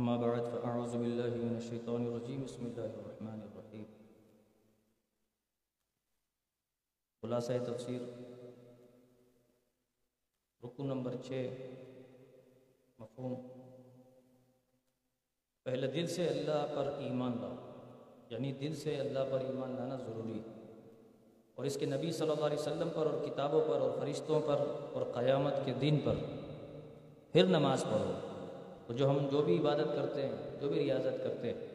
أما بعد، فأعوذ بالله من الشيطان الرجيم. بسم الله الرحمن الرحيم. خلاصہ تفسیر رکن نمبر چھ، مفہوم. پہلے دل سے اللہ پر ایمان لاؤ یعنی دل سے اللہ پر ایمان لانا ضروری ہے۔ اور اس کے نبی صلی اللہ علیہ وسلم پر اور کتابوں پر اور فرشتوں پر اور قیامت کے دن پر پھر نماز پڑھو۔ جو ہم جو بھی عبادت کرتے ہیں، جو بھی ریاضت کرتے ہیں،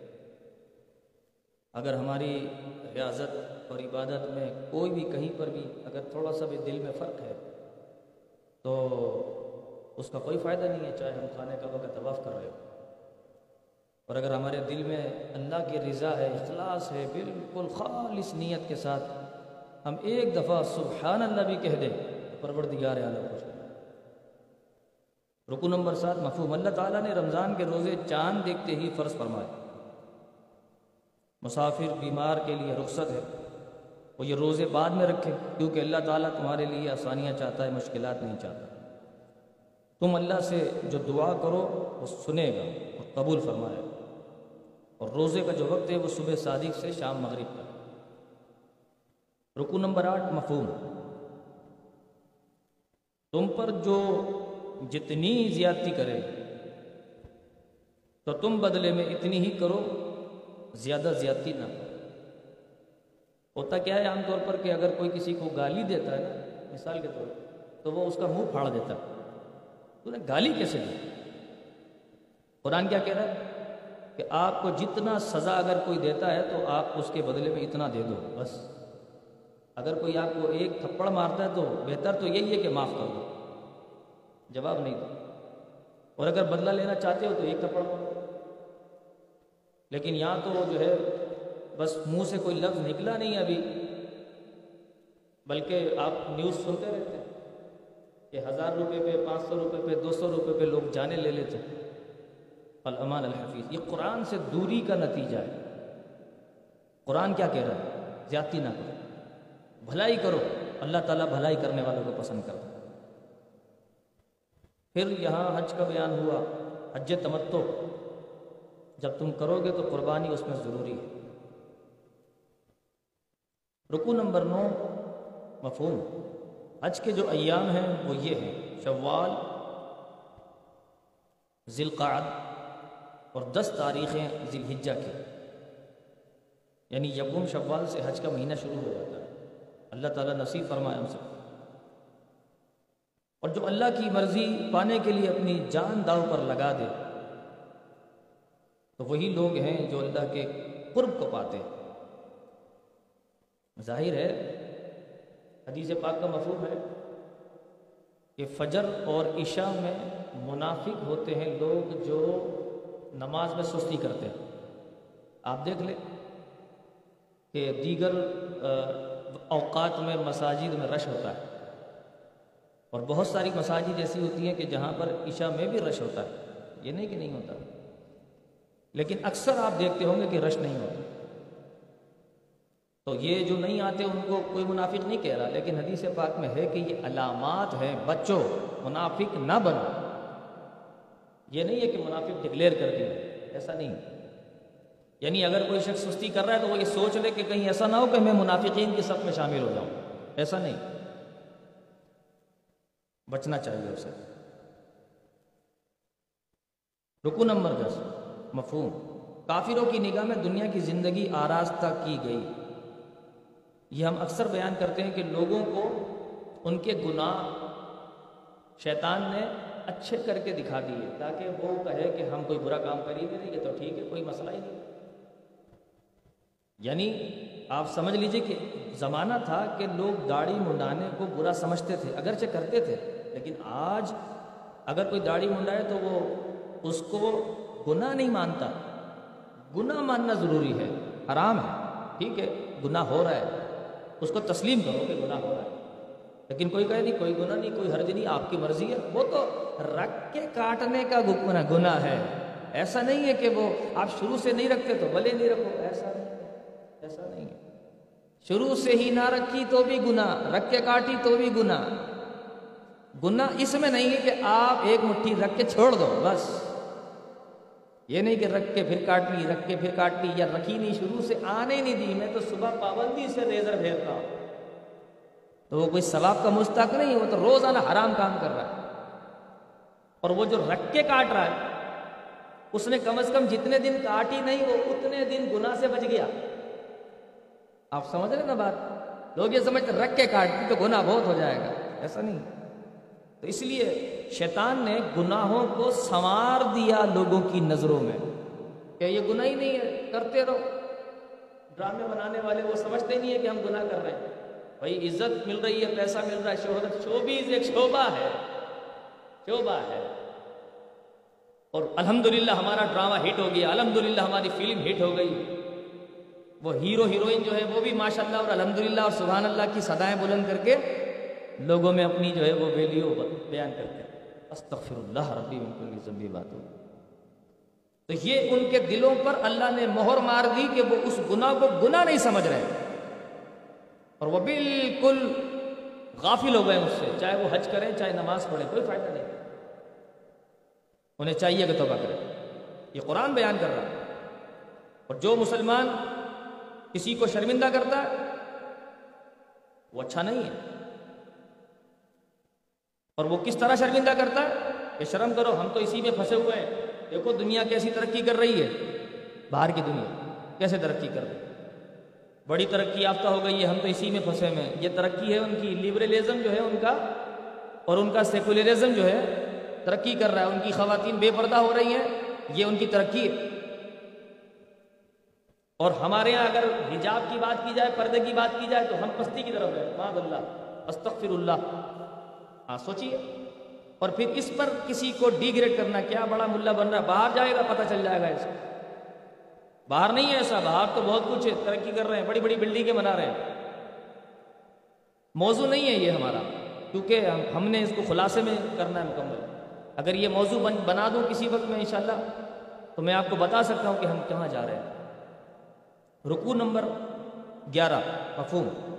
اگر ہماری ریاضت اور عبادت میں کوئی بھی کہیں پر بھی اگر تھوڑا سا بھی دل میں فرق ہے، تو اس کا کوئی فائدہ نہیں ہے چاہے ہم کھانے کا وقت طواف کر رہے ہو اور اگر ہمارے دل میں اللہ کی رضا ہے، اخلاص ہے، بالکل خالص نیت کے ساتھ ہم ایک دفعہ سبحان اللہ بھی کہہ دیں، پروردگار عالم خوش رکو نمبر سات، مفہوم، اللہ تعالیٰ نے رمضان کے روزے چاند دیکھتے ہی فرض فرمائے۔ مسافر بیمار کے لیے رخصت ہے، وہ یہ روزے بعد میں رکھے، کیونکہ اللہ تعالیٰ تمہارے لیے آسانیاں چاہتا ہے، مشکلات نہیں چاہتا۔ تم اللہ سے جو دعا کرو، وہ سنے گا اور قبول فرمائے۔ گا اور روزے کا جو وقت ہے، وہ صبح صادق سے شام مغرب کا رکو نمبر آٹھ، مفہوم۔ تم پر جو جتنی زیادتی کرے، تو تم بدلے میں اتنی ہی کرو، زیادہ زیادتی نہ کرو۔ ہوتا کیا ہے عام طور پر کہ اگر کوئی کسی کو گالی دیتا ہے، مثال کے طور پر، تو وہ اس کا منہ پھاڑ دیتا ہے۔ تو نے گالی کیسے دی؟ قرآن کیا کہہ رہا ہے کہ آپ کو جتنا سزا اگر کوئی دیتا ہے، تو آپ اس کے بدلے میں اتنا دے دو، بس۔ اگر کوئی آپ کو ایک تھپڑ مارتا ہے، تو بہتر تو یہی ہے کہ معاف کر دو۔ جواب نہیں دو۔ اور اگر بدلہ لینا چاہتے ہو تو ایک تھپڑ لیکن یہاں تو جو ہے، بس منہ سے کوئی لفظ نکلا نہیں ابھی۔ بلکہ آپ نیوز سنتے رہتے ہیں۔ کہ ہزار روپے پہ، پانچ سو روپے پہ، دو سو روپے پہ لوگ جانے لے لیتے ہیں۔ الامان الحفیظ، یہ قرآن سے دوری کا نتیجہ ہے۔ قرآن کیا کہہ رہا ہے؟ زیادتی نہ کرو۔ بھلائی کرو۔ اللہ تعالیٰ بھلائی کرنے والوں کو پسند کرتا پھر یہاں حج کا بیان ہوا، حج تمتو جب تم کرو گے تو قربانی اس میں ضروری ہے۔ رکو نمبر نو، مفہوم۔ حج کے جو ایام ہیں وہ یہ ہیں، شوال ذی القعد اور دس تاریخیں ذی الحجہ کی۔ یعنی یکم شوال سے حج کا مہینہ شروع ہو جاتا ہے۔ اللہ تعالیٰ نصیب فرمائے ہم سے اور جو اللہ کی مرضی پانے کے لیے اپنی جان داؤ پر لگا دے، تو وہی لوگ ہیں جو اللہ کے قرب کو پاتے ظاہر ہے، حدیث پاک کا مفہوم ہے کہ فجر اور عشاء میں منافق ہوتے ہیں لوگ جو نماز میں سستی کرتے ہیں۔ آپ دیکھ لیں کہ دیگر اوقات میں، مساجد میں رش ہوتا ہے۔ اور بہت ساری مساجد ایسی ہوتی ہیں کہ جہاں پر عشاء میں بھی رش ہوتا ہے۔ یہ نہیں کہ نہیں ہوتا۔ لیکن اکثر آپ دیکھتے ہوں گے کہ رش نہیں ہوتا۔ تو یہ جو نہیں آتے ان کو کوئی منافق نہیں کہہ رہا، لیکن حدیث پاک میں ہے کہ یہ علامات ہیں۔ بچوں، منافق نہ بنو۔ یہ نہیں ہے کہ منافق ڈکلیئر کر دیا ایسا نہیں۔ یعنی اگر کوئی شخص سستی کر رہا ہے تو وہ یہ سوچ لے کہ کہیں ایسا نہ ہو کہ میں منافقین کی صف میں شامل ہو جاؤں۔ ایسا نہیں۔ بچنا چاہیے اسے۔ رکو نمبر دس، مفہوم۔ کافروں کی نگاہ میں دنیا کی زندگی آراستہ کی گئی۔ یہ ہم اکثر بیان کرتے ہیں کہ لوگوں کو ان کے گناہ شیطان نے اچھے کر کے دکھا دیے، تاکہ وہ کہے کہ ہم کوئی برا کام کر ہی نہیں رہے تو ٹھیک ہے، کوئی مسئلہ ہی نہیں۔ یعنی آپ سمجھ لیجیے کہ زمانہ تھا کہ لوگ داڑھی منڈانے کو برا سمجھتے تھے، اگرچہ کرتے تھے۔ لیکن آج اگر کوئی داڑھی منڈائے تو وہ اس کو گناہ نہیں مانتا۔ گناہ ماننا ضروری ہے، حرام ہے، ٹھیک ہے، گناہ ہو رہا ہے۔ اس کو تسلیم کرو کہ گناہ ہو رہا ہے۔ لیکن کوئی کہے نہیں، کوئی گناہ نہیں، کوئی حرج نہیں، آپ کی مرضی ہے۔ وہ تو رکھ کے کاٹنے کا گناہ ہے۔ ایسا نہیں ہے کہ وہ آپ شروع سے نہیں رکھتے تو بھلے نہیں رکھو۔ ایسا نہیں ایسا نہیں ہے۔ شروع سے ہی نہ رکھی تو بھی گناہ، رکھ کے کاٹی تو بھی گناہ۔ گناہ اس میں نہیں ہے کہ آپ ایک مٹھی رکھ کے چھوڑ دو، بس۔ یہ نہیں کہ رکھ کے پھر کاٹ لی، رکھ کے پھر کاٹ لی، یا رکھی نہیں، شروع سے آنے نہیں دی۔ میں تو صبح پابندی سے ریزر پھیرتا ہوں۔ تو وہ کوئی ثواب کا مستحق نہیں، وہ تو روزانہ حرام کام کر رہا ہے۔ اور وہ جو رکھ کے کاٹ رہا ہے، اس نے کم از کم جتنے دن کاٹی نہیں، وہ اتنے دن گناہ سے بچ گیا۔ آپ سمجھ رہے نا بات؟ لوگ یہ سمجھتے رکھ کے کاٹتی تو گناہ بہت ہو جائے گا۔ ایسا نہیں۔ تو اس لیے شیطان نے گناہوں کو سنوار دیا لوگوں کی نظروں میں۔ کہ یہ گناہ ہی نہیں ہے، کرتے رہو۔ ڈرامے بنانے والے وہ سمجھتے نہیں ہے کہ ہم گناہ کر رہے ہیں۔ بھائی عزت مل رہی ہے، پیسہ مل رہا ہے، شہرت۔ شوبیز ایک شعبہ ہے۔ شعبہ ہے۔ اور الحمدللہ ہمارا ڈرامہ ہٹ ہو گیا۔ الحمدللہ ہماری فلم ہٹ ہو گئی۔ وہ ہیرو ہیروئن جو ہے وہ بھی ماشاءاللہ اور الحمدللہ اور سبحان اللہ کی صدائیں بلند کر کے لوگوں میں اپنی جو ہے وہ ویلیو بیان کرتے ہیں۔ استغفر اللہ ربی من کل بات ہو۔ تو یہ ان کے دلوں پر اللہ نے مہر مار دی کہ وہ اس گناہ کو گناہ نہیں سمجھ رہے۔ اور وہ بالکل غافل ہو گئے اس سے، چاہے وہ حج کریں، چاہے نماز پڑھیں، کوئی فائدہ نہیں۔ انہیں چاہیے کہ توبہ کریں۔ یہ قرآن بیان کر رہا ہے۔ اور جو مسلمان کسی کو شرمندہ کرتا ہے، وہ اچھا نہیں ہے۔ اور وہ کس طرح شرمندہ کرتا ہے کہ شرم کرو، ہم تو اسی میں پھنسے ہوئے ہیں۔ دیکھو، دنیا کیسی ترقی کر رہی ہے۔ باہر کی دنیا، کیسے ترقی کر رہی ہے؟ بڑی ترقی یافتہ ہو گئی ہے، ہم تو اسی میں پھنسے ہوئے ہیں۔ یہ ترقی ہے ان کی لبرلزم جو ہے ان کا، اور ان کا سیکولرزم جو ہے، ترقی کر رہا ہے۔ ان کی خواتین بے پردہ ہو رہی ہیں۔ یہ ان کی ترقی ہے۔ اور ہمارے یہاں اگر حجاب کی بات کی جائے، پردے کی بات کی جائے، تو ہم پستی کی طرف ہے ماں اللہ، استغفر اللہ۔ ہاں سوچیے۔ اور پھر اس پر کسی کو ڈی گریڈ کرنا کیا بڑا ملا بن رہا ہے؟ باہر جائے گا، پتہ چل جائے گا اس باہر نہیں ہے ایسا، باہر تو بہت کچھ ترقی کر رہے ہیں، بڑی بڑی بلڈنگیں بنا رہے ہیں۔ موضوع نہیں ہے یہ ہمارا، کیونکہ ہم نے اس کو خلاصے میں کرنا ہے مکمل۔ اگر یہ موضوع بنا دوں کسی وقت میں انشاءاللہ، تو میں آپ کو بتا سکتا ہوں کہ ہم کہاں جا رہے ہیں۔ رکو نمبر گیارہ، مفہوم۔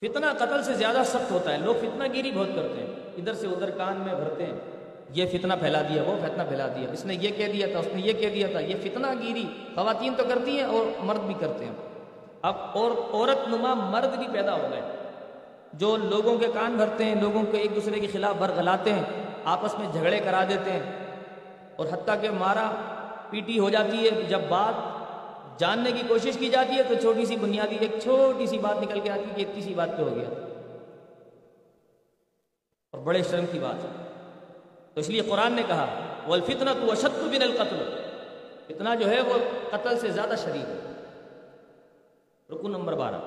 فتنہ قتل سے زیادہ سخت ہوتا ہے۔ لوگ فتنہ گیری بہت کرتے ہیں۔ ادھر سے ادھر کان میں بھرتے ہیں۔ یہ فتنہ پھیلا دیا، وہ فتنہ پھیلا دیا۔ اس نے یہ کہہ دیا تھا، اس نے یہ کہہ دیا تھا۔ یہ فتنہ گیری خواتین تو کرتی ہیں اور مرد بھی کرتے ہیں۔ اب اور عورت نما مرد بھی پیدا ہو گئے۔ جو لوگوں کے کان بھرتے ہیں، لوگوں کو ایک دوسرے کے خلاف برگلاتے ہیں، آپس میں جھگڑے کرا دیتے ہیں۔ اور حتیٰ کہ مارا پیٹی ہو جاتی ہے۔ جب بات جاننے کی کوشش کی جاتی ہے تو چھوٹی سی بنیادی ایک چھوٹی سی بات نکل کے آتی ہے کہ اتنی سی بات پہ ہو گیا۔ اور بڑے شرم کی بات ہے۔ تو اس لیے قرآن نے کہا وہ الفتنا تو اشد بن القتل۔ اتنا جو ہے وہ قتل سے زیادہ شریک ہے۔ رکو نمبر بارہ۔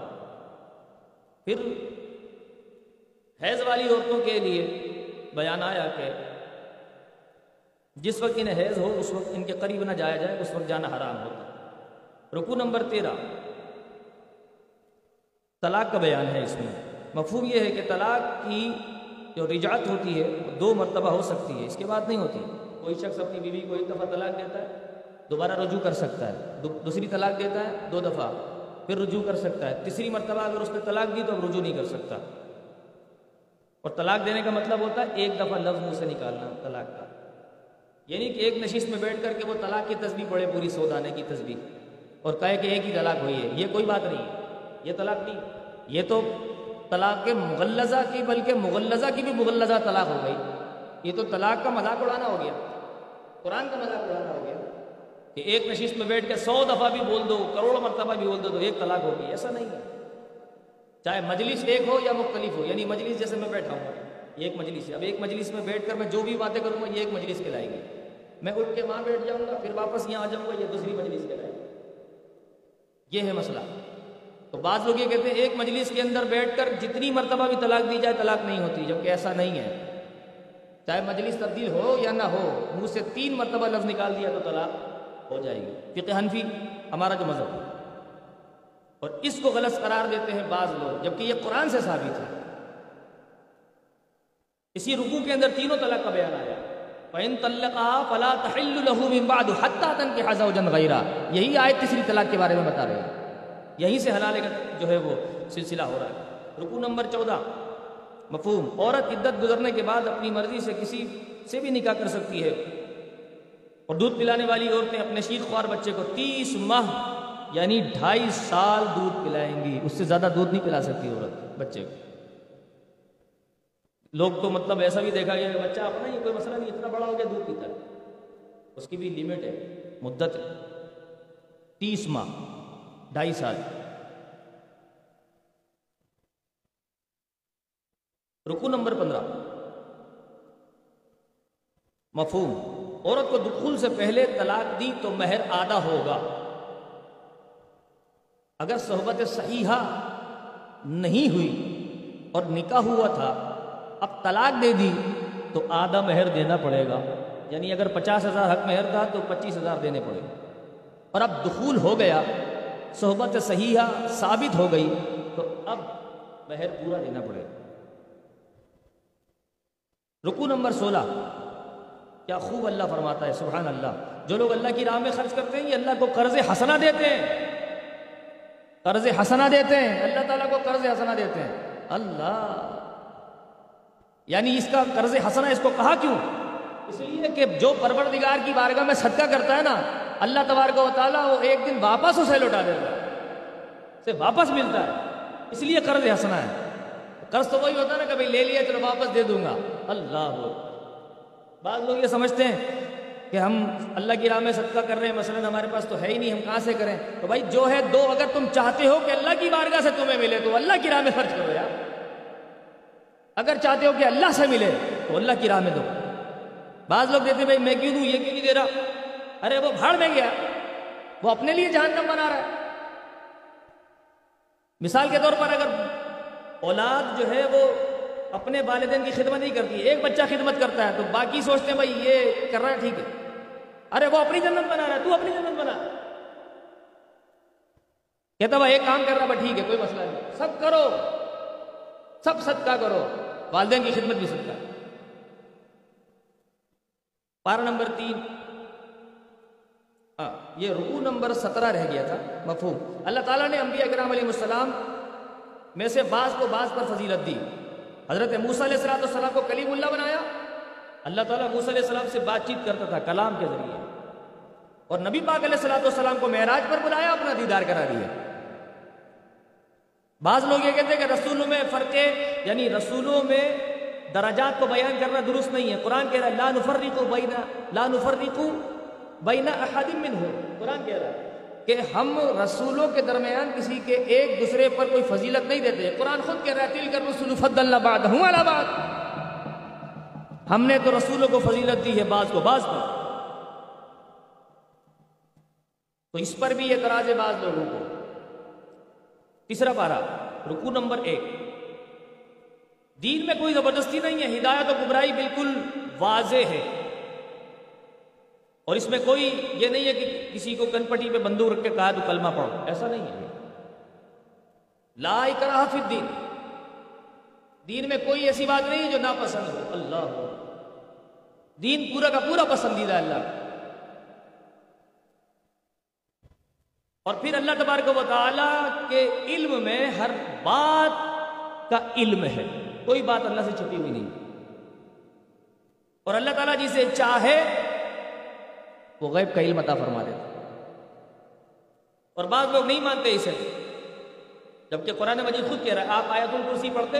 پھر حیض والی عورتوں کے لیے بیان آیا کہ جس وقت انہیں حیض ہو، اس وقت ان کے قریب نہ جایا جائے، اس وقت جانا حرام ہوتا۔ رکو نمبر تیرہ۔ طلاق کا بیان ہے اس میں۔ مفہوم یہ ہے کہ طلاق کی جو رجعت ہوتی ہے دو مرتبہ ہو سکتی ہے، اس کے بعد نہیں ہوتی۔ کوئی شخص اپنی بیوی کو ایک دفعہ طلاق دیتا ہے، دوبارہ رجوع کر سکتا ہے۔ دوسری طلاق دیتا ہے، دو دفعہ پھر رجوع کر سکتا ہے۔ تیسری مرتبہ اگر اس نے طلاق دی تو اب رجوع نہیں کر سکتا۔ اور طلاق دینے کا مطلب ہوتا ہے ایک دفعہ لفظ منہ سے نکالنا طلاق کا۔ یعنی کہ ایک نشست میں بیٹھ کر کے وہ طلاق کی تصویر پڑے پوری سودانے کی تصویر اور کہے کہ ایک ہی طلاق ہوئی ہے۔ یہ کوئی بات نہیں ہے۔ یہ طلاق نہیں۔ یہ تو طلاق کے مغلزہ کی، بلکہ مغلزہ کی بھی مغلزہ طلاق ہو گئی۔ یہ تو طلاق کا مذاق اڑانا ہو گیا۔ قرآن کا مذاق اڑانا ہو گیا۔ کہ ایک نشست میں بیٹھ کے سو دفعہ بھی بول دو، کروڑ مرتبہ بھی بول دو، تو ایک طلاق ہوگی ایسا نہیں ہے۔ چاہے مجلس ایک ہو یا مختلف ہو یعنی مجلس جیسے میں بیٹھا ہوں۔ یہ ایک مجلس ہے۔ اب ایک مجلس میں بیٹھ کر میں جو بھی باتیں کروں گا، یہ ایک مجلس کے لائے گی میں اٹھ کے وہاں بیٹھ جاؤں گا، پھر واپس یہاں آ جاؤں گا، یہ دوسری مجلس کے لائے گی یہ ہے مسئلہ۔ تو بعض لوگ یہ کہتے ہیں ایک مجلس کے اندر بیٹھ کر جتنی مرتبہ بھی طلاق دی جائے طلاق نہیں ہوتی، جبکہ ایسا نہیں ہے۔ چاہے مجلس تبدیل ہو یا نہ ہو، منہ سے تین مرتبہ لفظ نکال دیا تو طلاق ہو جائے گی۔ فقہ حنفی ہمارا جو مذہب ہے۔ اور اس کو غلط قرار دیتے ہیں بعض لوگ، جبکہ یہ قرآن سے ثابت ہے۔ اسی رکوع کے اندر تینوں طلاق کا بیان آیا۔ فَإِن طَلَّقَهَا فَلَا تَحِلُّ لَهُ مِن بَعْدُ حَتَّى تَنْكِحَ زَوْجًا غَيْرًا یہی آیت تیسری طلاق کے بارے میں بتا رہے ہیں۔ یہیں سے حلالے کا جو ہے وہ سلسلہ ہو رہا ہے۔ رکوع نمبر چودہ۔ مفہوم۔ عورت عدت گزرنے کے بعد اپنی مرضی سے کسی سے بھی نکاح کر سکتی ہے۔ اور دودھ پلانے والی عورتیں اپنے شیخ خوار بچے کو تیس ماہ یعنی ڈھائی سال دودھ پلائیں گی۔ اس سے زیادہ دودھ نہیں پلا سکتی عورت بچے کو۔ لوگ تو مطلب ایسا بھی دیکھا گیا کہ بچہ اپنا ہی کوئی مسئلہ نہیں، اتنا بڑا ہو گیا، دودھ پیتا ہے۔ اس کی بھی لمٹ ہے، مدت ہے۔ تیس ماہ، ڈھائی سال۔ رکو نمبر پندرہ۔ مفہوم، عورت کو دخول سے پہلے طلاق دی تو مہر آدھا ہوگا۔ اگر صحبت صحیحہ نہیں ہوئی اور نکاح ہوا تھا اب طلاق دے دی تو آدھا مہر دینا پڑے گا۔ یعنی اگر پچاس ہزار حق مہر تھا تو پچیس ہزار دینے پڑے۔ گا اور اب دخول ہو گیا، صحبت صحیحہ ثابت ہو گئی، تو اب مہر پورا دینا پڑے گا۔ رکو نمبر سولہ۔ کیا خوب اللہ فرماتا ہے، سبحان اللہ۔ جو لوگ اللہ کی راہ میں خرچ کرتے ہیں، یہ اللہ کو قرض حسنہ دیتے ہیں۔ قرض حسنہ دیتے ہیں۔ اللہ تعالیٰ کو قرض حسنہ دیتے ہیں۔ اللہ یعنی اس کا قرض حسنہ اس کو کہا کیوں؟ اس لیے کہ جو پروردگار کی بارگاہ میں صدقہ کرتا ہے نا، اللہ تبارک و تعالیٰ وہ ایک دن واپس اسے لوٹا دیتا ہے، اسے واپس ملتا ہے، اس لیے قرض حسنہ ہے۔ قرض تو وہی ہوتا ہے نا کبھی لے لیا چلو واپس دے دوں گا۔ اللہ بعض لوگ یہ سمجھتے ہیں کہ ہم اللہ کی راہ میں صدقہ کر رہے ہیں، مثلا ہمارے پاس تو ہے ہی نہیں، ہم کہاں سے کریں؟ تو بھائی جو ہے دو، اگر تم چاہتے ہو کہ اللہ کی بارگاہ سے تمہیں ملے تو اللہ کی راہ میں خرچ کرو یار۔ اگر چاہتے ہو کہ اللہ سے ملے تو اللہ کی راہ میں دو۔ بعض لوگ دیتے بھائی، میں کیوں دوں؟ یہ کیوں نہیں دے رہا؟ ارے، وہ بھاڑ میں گیا۔ وہ اپنے لیے جہنم بنا رہا ہے۔ مثال کے طور پر اگر اولاد جو ہے وہ اپنے والدین کی خدمت نہیں کرتی، ایک بچہ خدمت کرتا ہے تو باقی سوچتے ہیں، بھائی، یہ کر رہا ہے، ٹھیک ہے۔ ارے، وہ اپنی جنت بنا رہا ہے، تو اپنی جنت بنا۔ کہتا بھائی، ایک کام کر رہا ہے ٹھیک ہے، کوئی مسئلہ نہیں۔ سب کرو، سب صدقہ کرو۔ والدین کی خدمت بھی صدقہ پارا نمبر تین۔ ہاں یہ رکو نمبر سترہ رہ گیا تھا۔ مفہوم۔ اللہ تعالیٰ نے انبیاء کرام علیہ السلام میں سے بعض کو بعض پر فضیلت دی۔ حضرت موسیٰ علیہ السلام السلام کو کلیم اللہ بنایا۔ اللہ تعالیٰ موسیٰ علیہ السلام سے بات چیت کرتا تھا کلام کے ذریعے۔ اور نبی پاک علیہ السلام السلام کو معراج پر بلایا، اپنا دیدار کرا دیا۔ بعض لوگ یہ کہتے ہیں کہ رسولوں میں فرق یعنی رسولوں میں درجات کو بیان کرنا درست نہیں ہے۔ قرآن کہہ رہا ہے، لا نفرقو بینا لا نفرقو بینا احد منہ قرآن کہہ رہا ہے کہ ہم رسولوں کے درمیان کسی کے ایک دوسرے پر کوئی فضیلت نہیں دیتے قرآن خود کہہ رہا ہے تل کر رسول فضل بعد ہوں اللہ بعد ہم نے تو رسولوں کو فضیلت دی ہے بعض کو بعض پر۔ تو اس پر بھی اعتراض ہے بعض لوگوں کو۔ تیسرا پارا رکو نمبر ایک۔ دین میں کوئی زبردستی نہیں ہے، ہدایت و گمراہی بالکل واضح ہے۔ اور اس میں کوئی یہ نہیں ہے کہ کسی کو کن پٹی پہ بندوق رکھ کے کہا تو کلمہ پڑھو، ایسا نہیں ہے۔ لا اکراہ فی الدین۔ دین میں کوئی ایسی بات نہیں ہے جو ناپسند ہو، اللہ دین پورا کا پورا پسندیدہ اللہ۔ اور پھر اللہ تبارک و تعالی کے علم میں ہر بات کا علم ہے۔ کوئی بات اللہ سے چھپی ہوئی نہیں۔ اور اللہ تعالیٰ جسے چاہے، وہ غیب کا علم عطا فرما دیتا۔ اور بعض لوگ نہیں مانتے اسے۔ جبکہ قرآن مجید خود کہہ رہا ہے، آپ آیت الکرسی پڑھتے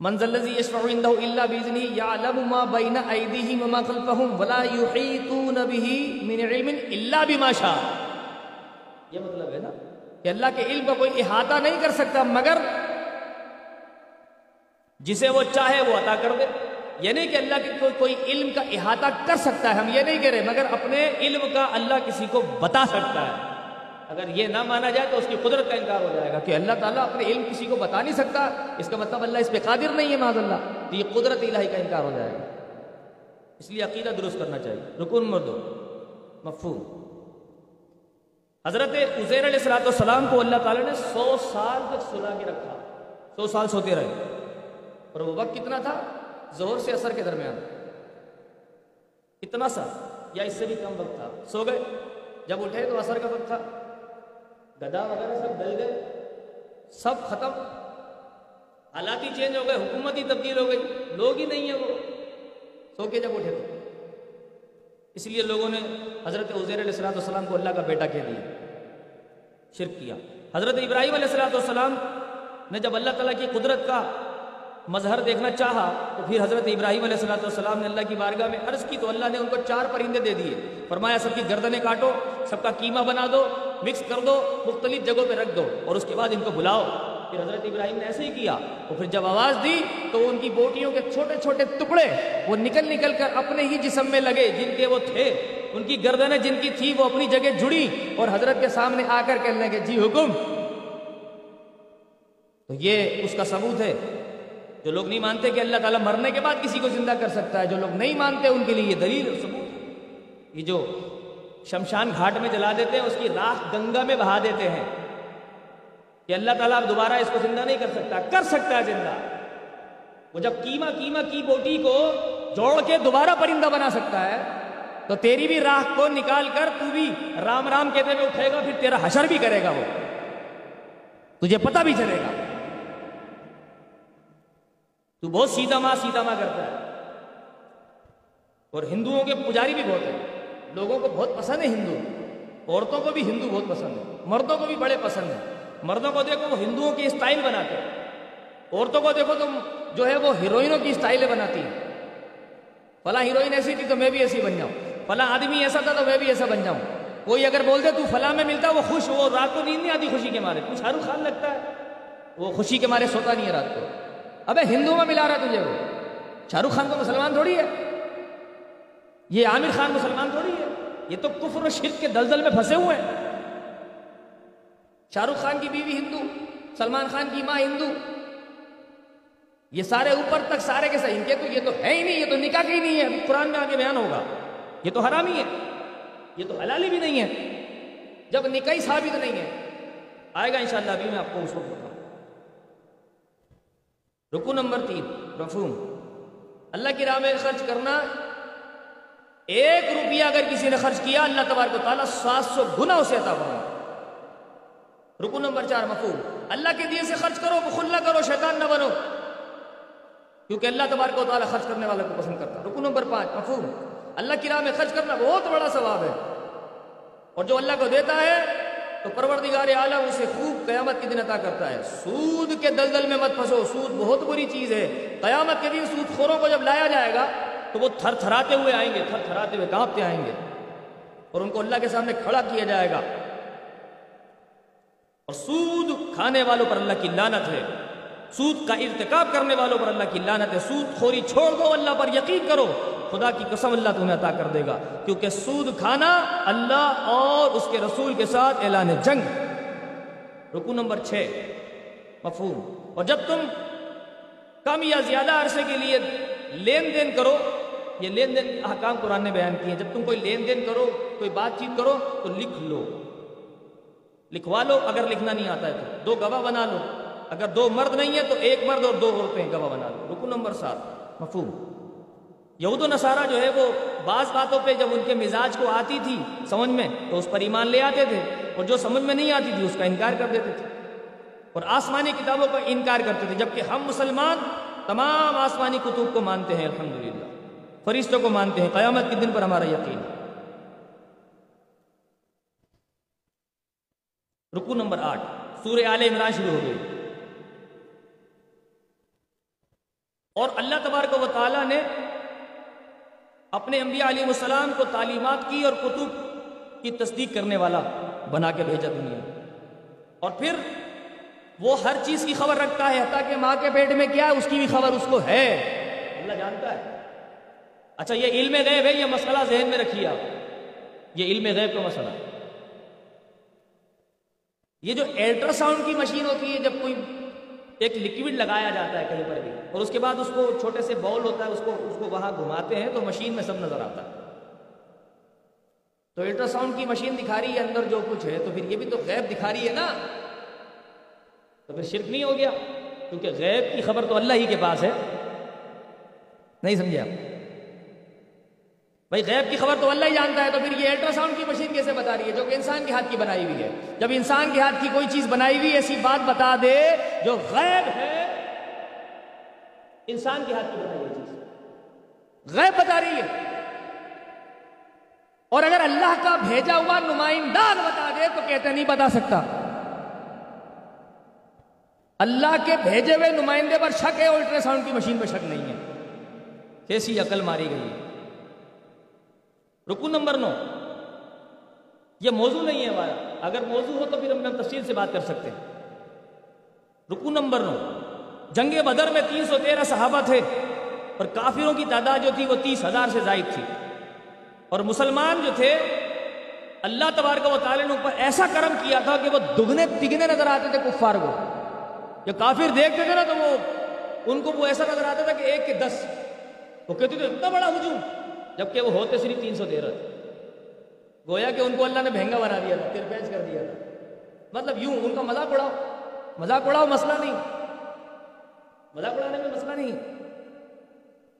منزل الذي يشفع عنده الا باذنه يعلم ما بين ايديهم وما خلفهم ولا يحيطون به من علم الا بما شاء. یہ مطلب ہے نا؟ کہ اللہ کے علم کا کوئی احاطہ نہیں کر سکتا مگر جسے وہ چاہے وہ عطا کر دے۔ یہ نہیں کہ اللہ کے کوئی کوئی علم کا احاطہ کر سکتا ہے ہم یہ نہیں کہہ رہے مگر اپنے علم کا اللہ کسی کو بتا سکتا ہے۔ اگر یہ نہ مانا جائے تو اس کی قدرت کا انکار ہو جائے گا کہ اللہ تعالیٰ اپنے علم کسی کو بتا نہیں سکتا۔ اس کا مطلب اللہ اس پہ قادر نہیں ہے معذ اللہ۔ تو یہ قدرت الہی کا انکار ہو جائے گا۔ اس لیے عقیدہ درست کرنا چاہیے۔ رکن مردو مفہوم۔ حضرت عزیر علیہ السلاۃ والسلام کو اللہ تعالیٰ نے سو سال تک سلا کے رکھا۔ سو سال سوتے رہے۔ اور وہ وقت کتنا تھا؟ زہر سے اثر کے درمیان۔ اتنا سا یا اس سے بھی کم وقت تھا۔ سو گئے۔ جب اٹھے تو اثر کا وقت تھا۔ گدا وغیرہ سب ڈل گئے، سب ختم۔ حالات ہی چینج ہو گئے، حکومت ہی تبدیل ہو گئی، لوگ ہی نہیں ہیں وہ۔ سو کے جب اٹھے تو۔ اس لیے لوگوں نے حضرت عزیر علیہ السلاۃ والسلام کو اللہ کا بیٹا کہہ دیا۔ شرک کیا۔ حضرت ابراہیم علیہ السلاۃ والسلام نے جب اللہ تعالیٰ کی قدرت کا مظہر دیکھنا چاہا، تو پھر حضرت ابراہیم علیہ السلاۃ والسلام نے اللہ کی بارگاہ میں عرض کی تو اللہ نے ان کو چار پرندے دے دیے۔ فرمایا، سب کی گردنیں کاٹو، سب کا قیمہ بنا دو مکس کر دو، مختلف جگہوں پہ رکھ دو اور اس کے بعد ان کو بلاؤ۔ پھر حضرت ابراہیم نے ایسے ہی کیا۔ اور پھر جب آواز دی تو ان کی بوٹیوں کے چھوٹے چھوٹے ٹکڑے، وہ نکل نکل کر اپنے ہی جسم میں لگے، جن کے وہ تھے۔ ان کی گردنیں جن کی تھی، وہ اپنی جگہ جڑی اور حضرت کے سامنے آ کر کہنے لگے جی حکم! تو یہ اس کا ثبوت ہے۔ جو لوگ نہیں مانتے کہ اللہ تعالیٰ مرنے کے بعد کسی کو زندہ کر سکتا ہے، جو لوگ نہیں مانتے، ان کے لیے یہ دلیل اور ثبوت یہ جو شمشان گھاٹ میں جلا دیتے ہیں، اس کی راکھ گنگا میں بہا دیتے ہیں۔ کہ اللہ تعالیٰ اب دوبارہ اس کو زندہ نہیں کر سکتا کر سکتا ہے زندہ۔ وہ جب کیما کیما کی بوٹی کو جوڑ کے دوبارہ پرندہ بنا سکتا ہے، تو تیری بھی راہ کو نکال کر تو بھی رام رام کہتے ہوئے اٹھے گا، پھر تیرا حشر بھی کرے گا وہ۔ تجھے پتہ بھی چلے گا۔ تو بہت سیدھا ماں سیدھا ماں کرتا ہے۔ اور ہندوؤں کے پجاری بھی بہت ہیں۔ لوگوں کو بہت پسند ہے ہندو، عورتوں کو بھی ہندو بہت پسند ہے، مردوں کو بھی بڑے پسند ہیں۔ مردوں کو دیکھو وہ ہندوؤں کی اسٹائل بناتے ہیں۔ عورتوں کو دیکھو تو جو ہے وہ ہیروئنوں کی اسٹائلیں بناتی ہیں۔ فلاں ہیروئن ایسی تھی تو میں بھی ایسی بن جاؤں۔ فلاں آدمی ایسا تھا تو میں بھی ایسا بن جاؤں۔ کوئی اگر بول دے تو فلاں میں ملتا، وہ خوش، وہ رات کو نیند نہیں آتی خوشی کے مارے۔ کچھ شاہ رخ خان لگتا ہے۔ وہ خوشی کے مارے سوتا نہیں ہے رات کو۔ ابے ہندو میں ملا رہا تجھے وہ۔ شاہ رخ خان کو مسلمان تھوڑی ہے۔ یہ عامر خان مسلمان تھوڑی ہے۔ یہ تو کفر و شرک کے دلدل میں پھنسے ہوئے ہیں۔ شاہ رخ خان کی بیوی ہندو، سلمان خان کی ماں ہندو۔ یہ سارے اوپر تک سارے کے ان کے تو یہ تو ہے ہی نہیں، یہ تو نکاح کے ہی نہیں ہے۔ قرآن میں آگے بیان ہوگا۔ یہ تو حرامی ہے۔ یہ تو حلالی بھی نہیں ہے۔ جب نکاح ثابت نہیں ہے۔ آئے گا انشاءاللہ ابھی میں آپ کو اس وقت بتاؤں۔ رکو نمبر تین رفوم اللہ کی راہ میں خرچ کرنا ایک روپیہ اگر کسی نے خرچ کیا، اللہ تبارک و تعالیٰ سات سو گنا اسے عطا فرمائے۔ رکو نمبر چار، مفہوم۔ اللہ کے دیے سے خرچ کرو بخل نہ کرو، شیطان نہ بنو۔ کیونکہ اللہ تبارک و تعالیٰ خرچ کرنے والے کو پسند کرتا رکو نمبر پانچ، مفہوم۔ اللہ کی راہ میں خرچ کرنا بہت بڑا ثواب ہے۔ اور جو اللہ کو دیتا ہے، تو پروردگار عالم اسے خوب قیامت کے دن عطا کرتا ہے۔ سود کے دلدل میں مت پھنسو۔ سود بہت بری چیز ہے۔ قیامت کے دن سود خوروں کو جب لایا جائے گا تو وہ تھر تھراتے ہوئے آئیں گے تھر تھراتے ہوئے کانپتے آئیں گے۔ اور ان کو اللہ کے سامنے کھڑا کیا جائے گا۔ اور سود کھانے والوں پر اللہ کی لانت ہے۔ سود کا ارتکاب کرنے والوں پر اللہ کی لانت ہے۔ سود خوری چھوڑ دو، اللہ پر یقین کرو۔ خدا کی قسم اللہ تمہیں عطا کر دے گا۔ کیونکہ سود کھانا اللہ اور اس کے رسول کے ساتھ اعلان جنگ۔ رکو نمبر چھ۔ مفہوم۔ اور جب تم کم یا زیادہ عرصے کے لیے لین دین کرو یہ لین دین احکام قرآن نے بیان کیے جب تم کوئی لین دین کرو، کوئی بات چیت کرو، تو لکھ لو۔ لکھوا لو، اگر لکھنا نہیں آتا ہے تو۔ دو گواہ بنا لو۔ اگر دو مرد نہیں ہے تو ایک مرد اور دو عورتیں گواہ بنا لو۔ رکو نمبر سات۔ مفہوم۔ یہود و نصارہ جو ہے وہ بعض باتوں پہ جب ان کے مزاج کو آتی تھی سمجھ میں، تو اس پر ایمان لے آتے تھے۔ اور جو سمجھ میں نہیں آتی تھی، اس کا انکار کر دیتے تھے۔ اور آسمانی کتابوں کا انکار کرتے تھے۔ جبکہ ہم مسلمان تمام آسمانی کتب کو مانتے ہیں، الحمدللہ۔ فرشتوں کو مانتے ہیں۔ قیامت کے دن پر ہمارا یقین۔ ہے رکو نمبر آٹھ۔ سورہ آل عمران شروع ہو گئی۔ اور اللہ تبارک و تعالیٰ نے اپنے انبیاء علیہ السلام کو تعلیمات کی اور کتب کی تصدیق کرنے والا بنا کے بھیجا دنیا۔ اور پھر وہ ہر چیز کی خبر رکھتا ہے، حتیٰ کہ ماں کے پیٹ میں کیا ہے، اس کی بھی خبر اس کو ہے۔ اللہ جانتا ہے۔ اچھا یہ علم غیب ہے، یہ مسئلہ ذہن میں رکھیے آپ۔ یہ علم غیب کا مسئلہ۔ یہ جو الٹرا ساؤنڈ کی مشین ہوتی ہے، جب کوئی ایک لکوڈ لگایا جاتا ہے کہیں پر بھی، اور اس کے بعد اس کو چھوٹے سے باؤل ہوتا ہے، اس کو اس کو وہاں گھماتے ہیں، تو مشین میں سب نظر آتا ہے۔ تو الٹرا ساؤنڈ کی مشین دکھا رہی ہے اندر جو کچھ ہے، تو پھر یہ بھی تو غیب دکھا رہی ہے نا۔ تو پھر شرک نہیں ہو گیا، کیونکہ غیب کی خبر تو اللہ ہی کے پاس ہے۔ نہیں سمجھے آپ؟ بھائی غیب کی خبر تو اللہ ہی جانتا ہے، تو پھر یہ الٹرا ساؤنڈ کی مشین کیسے بتا رہی ہے؟ جو کہ انسان کے ہاتھ کی بنائی ہوئی ہے۔ جب انسان کے ہاتھ کی کوئی چیز بنائی ہوئی ایسی بات بتا دے جو غیب ہے۔ انسان کے ہاتھ کی بنائی ہوئی چیز۔ غیب بتا رہی ہے۔ اور اگر اللہ کا بھیجا ہوا نمائندہ بتا دے تو کہتے نہیں بتا سکتا۔ اللہ کے بھیجے ہوئے نمائندے پر شک ہے الٹرا ساؤنڈ کی مشین پہ شک نہیں ہے۔ کیسی عقل ماری گئی ہے۔ رکو نمبر نو۔ یہ موضوع نہیں ہے ہمارا۔ اگر موضوع ہو تو پھر ہم تفصیل سے بات کر سکتے ہیں۔ رکو نمبر نو۔ جنگ بدر میں تین سو تیرہ صحابہ تھے، اور کافروں کی تعداد جو تھی وہ تیس ہزار سے زائد تھی۔ اور مسلمان جو تھے، اللہ تبارک و تعالیٰ نے اوپر ایسا کرم کیا تھا کہ وہ دگنے تگنے نظر آتے تھے کفار کو۔ جو کافر دیکھتے تھے نا تو وہ ان کو وہ ایسا نظر آتا تھا کہ ایک کے دس۔ وہ کہتے تھے، اتنا بڑا ہجوم۔ جبکہ وہ ہوتے صرف تین سو تیرہ تھے گویا کہ ان کو اللہ نے بہنگا بنا دیا تھا ترپیچ کر دیا تھا۔ مطلب یوں، ان کا مذاق اڑاؤ۔ مذاق اڑاؤ، مسئلہ نہیں۔ مذاق اڑانے میں مسئلہ نہیں۔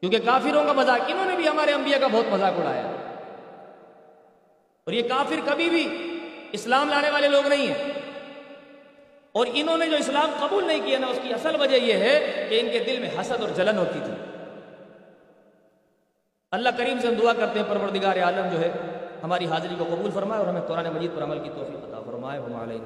کیونکہ کافروں کا مذاق، انہوں نے بھی ہمارے انبیاء کا بہت مذاق اڑایا۔ اور یہ کافر کبھی بھی اسلام لانے والے لوگ نہیں ہیں۔ اور انہوں نے جو اسلام قبول نہیں کیا نا، اس کی اصل وجہ یہ ہے کہ ان کے دل میں حسد اور جلن ہوتی تھی۔ اللہ کریم سے ہم دعا کرتے ہیں، پروردگار عالم جو ہے، ہماری حاضری کو قبول فرمائے اور ہمیں قرآن مجید پر عمل کی توفیق عطا فرمائے۔ ہم علیہ